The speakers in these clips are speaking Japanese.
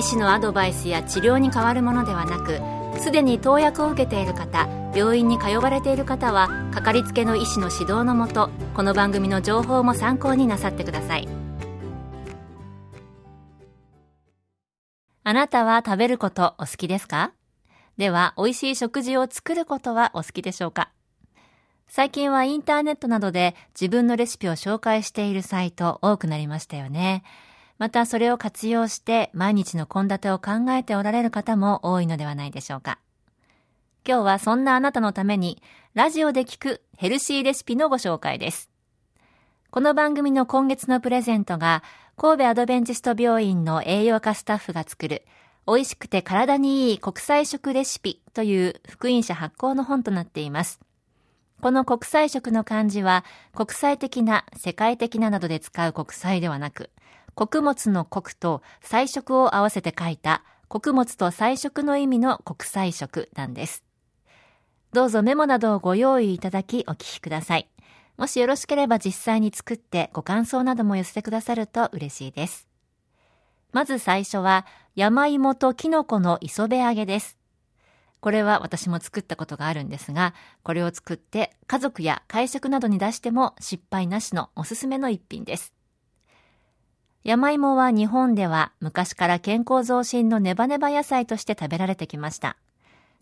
医師のアドバイスや治療に変わるものではなくすでに投薬を受けている方病院に通われている方はかかりつけの医師の指導のもとこの番組の情報も参考になさってください。あなたは食べることお好きですか？では美味しい食事を作ることはお好きでしょうか？最近はインターネットなどで自分のレシピを紹介しているサイト多くなりましたよね。またそれを活用して毎日の献立を考えておられる方も多いのではないでしょうか。今日はそんなあなたのためにラジオで聞くヘルシーレシピのご紹介です。この番組の今月のプレゼントが神戸アドベンチスト病院の栄養価スタッフが作る美味しくて体にいい国際食レシピという福音社発行の本となっています。この国際食の漢字は国際的な世界的ななどで使う国際ではなく穀物の穀と菜食を合わせて書いた穀物と菜食の意味の国際食なんです。どうぞメモなどをご用意いただきお聞きください。もしよろしければ実際に作ってご感想なども寄せてくださると嬉しいです。まず最初は山芋とキノコの磯辺揚げです。これは私も作ったことがあるんですが、これを作って家族や会食などに出しても失敗なしのおすすめの一品です。山芋は日本では昔から健康増進のネバネバ野菜として食べられてきました。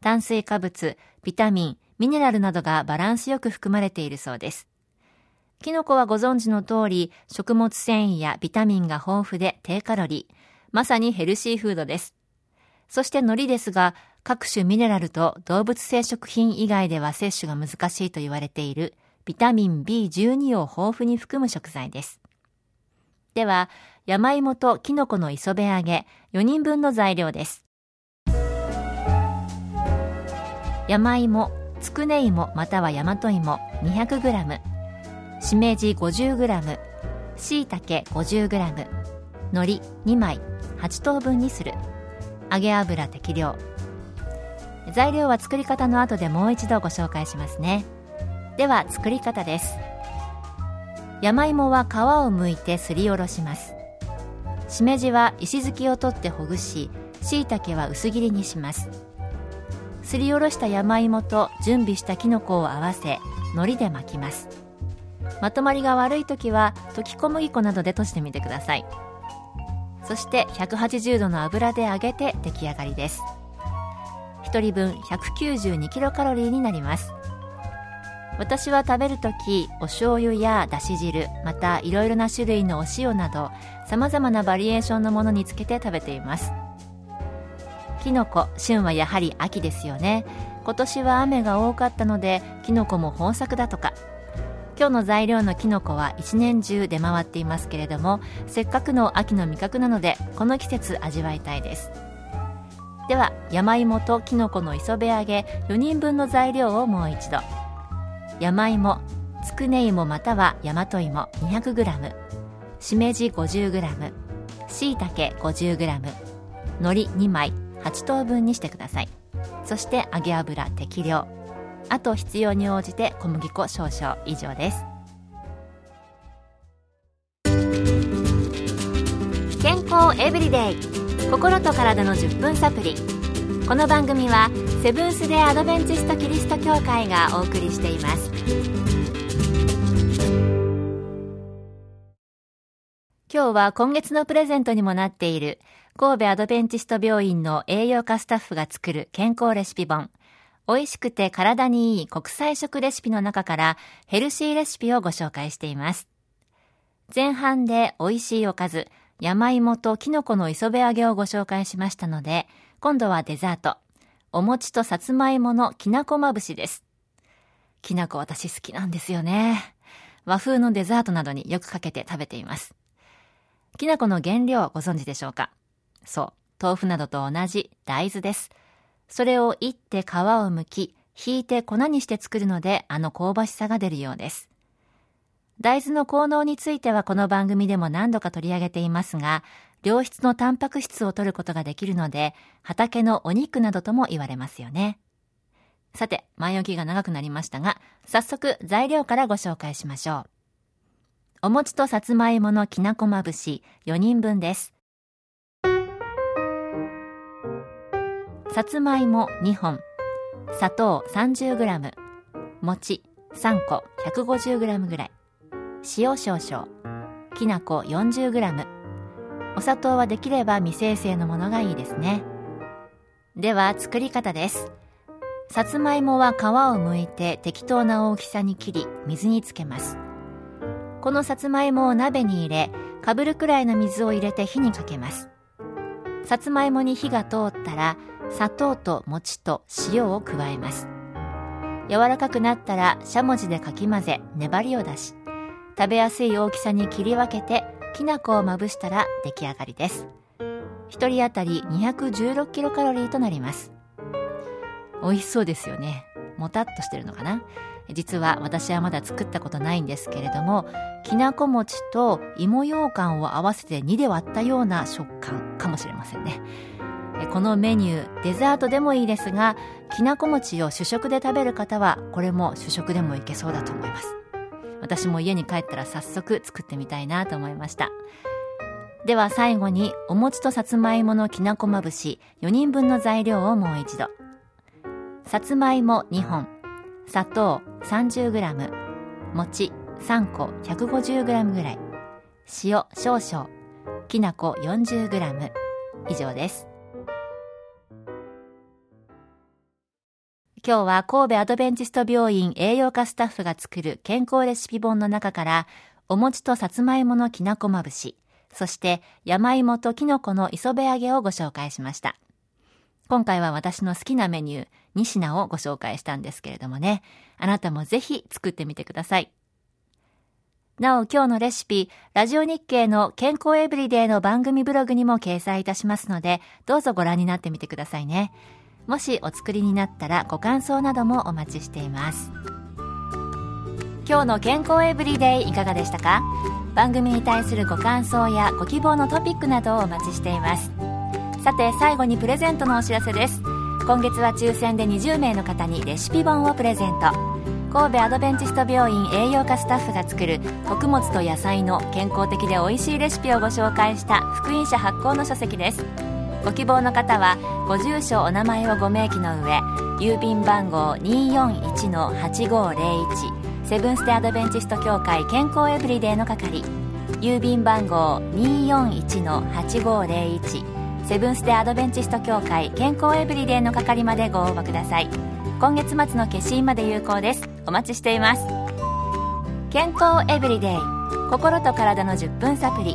炭水化物、ビタミン、ミネラルなどがバランスよく含まれているそうです。キノコはご存知の通り、食物繊維やビタミンが豊富で低カロリー、まさにヘルシーフードです。そして海苔ですが、各種ミネラルと動物性食品以外では摂取が難しいと言われているビタミン B12 を豊富に含む食材です。では、山芋とキノコの磯辺揚げ4人分の材料です。山芋、つくね芋または大和芋 200g、しめじ 50g、しいたけ 50g、海苔2枚、8等分にする。揚げ油適量。材料は作り方の後でもう一度ご紹介しますね。では作り方です。山芋は皮を剥いてすりおろします。しめじは石突きを取ってほぐししいたけは薄切りにします。すりおろした山芋と準備したきのこを合わせ海苔で巻きます。まとまりが悪い時は溶き小麦粉などで閉じてみてください。そして180度の油で揚げて出来上がりです。1人分192キロカロリーになります。私は食べるときお醤油やだし汁またいろいろな種類のお塩など様々なバリエーションのものにつけて食べています。きのこ旬はやはり秋ですよね。今年は雨が多かったのできのこも豊作だとか。今日の材料のきのこは一年中出回っていますけれどもせっかくの秋の味覚なのでこの季節味わいたいです。では山芋ときのこの磯辺揚げ4人分の材料をもう一度。山芋つくね芋または大和芋 200g しめじ 50g しいたけ 50g 海苔2枚8等分にしてください。そして揚げ油適量。あと必要に応じて小麦粉少々以上です。健康エブリデイ。心と体の10分サプリ。この番組はセブンス・デ・アドベンチスト・キリスト教会がお送りしています今日は今月のプレゼントにもなっている神戸アドベンチスト病院の栄養価スタッフが作る健康レシピ本美味しくて体にいい国際食レシピの中からヘルシーレシピをご紹介しています。前半で美味しいおかず、山芋とキノコの磯辺揚げをご紹介しましたので、今度はデザート。お餅とさつまいものきなこまぶしです。きなこ私好きなんですよね。和風のデザートなどによくかけて食べています。きなこの原料ご存知でしょうか？そう、豆腐などと同じ大豆です。それをいって皮を剥き、ひいて粉にして作るので、あの香ばしさが出るようです。大豆の効能についてはこの番組でも何度か取り上げていますが、良質のタンパク質を摂ることができるので、畑のお肉などとも言われますよね。さて、前置きが長くなりましたが、早速材料からご紹介しましょう。お餅とさつまいものきなこまぶし4人分です。さつまいも2本、砂糖 30g、餅3個 150g ぐらい、塩少々、きな粉 40g、お砂糖はできれば未生成のものがいいですね。では作り方です。さつまいもは皮を剥いて適当な大きさに切り水につけます。このさつまいもを鍋に入れかぶるくらいの水を入れて火にかけます。さつまいもに火が通ったら砂糖と餅と塩を加えます。柔らかくなったらしゃもじでかき混ぜ粘りを出し食べやすい大きさに切り分けてきな粉をまぶしたら出来上がりです1人当たり216キロカロリーとなります美味しそうですよね。もたっとしてるのかな？実は私はまだ作ったことないんですけれども、きなこ餅と芋ようかんを合わせて2で割ったような食感かもしれませんね。このメニュー、デザートでもいいですが、きなこ餅を主食で食べる方は、これも主食でもいけそうだと思います。私も家に帰ったら早速作ってみたいなと思いました。では最後に、お餅とさつまいものきなこまぶし4人分の材料をもう一度。さつまいも2本、砂糖 30g、餅3個 150g ぐらい、塩少々、きな粉 40g 以上です。今日は神戸アドベンチスト病院栄養科スタッフが作る健康レシピ本の中からお餅とさつまいものきなこまぶし、そして山芋ときのこの磯辺揚げをご紹介しました。今回は私の好きなメニュー2品をご紹介したんですけれどもね、あなたもぜひ作ってみてください。なお今日のレシピ、ラジオ日経の健康エブリデイの番組ブログにも掲載いたしますので、どうぞご覧になってみてくださいね。もしお作りになったらご感想などもお待ちしています。今日の健康エブリデイいかがでしたか？番組に対するご感想やご希望のトピックなどをお待ちしています。さて最後にプレゼントのお知らせです今月は抽選で20名の方にレシピ本をプレゼント神戸アドベンチスト病院栄養科スタッフが作る穀物と野菜の健康的で美味しいレシピをご紹介した福音社発行の書籍ですご希望の方はご住所お名前をご明記の上郵便番号241-8501セブンス・テ・アドベンチスト協会健康エブリデイの係郵便番号241-8501セブンス・デ・アドベンチスト協会健康エブリデイの係までご応募ください。今月末の消印まで有効です。お待ちしています。健康エブリデイ心と体の10分サプリ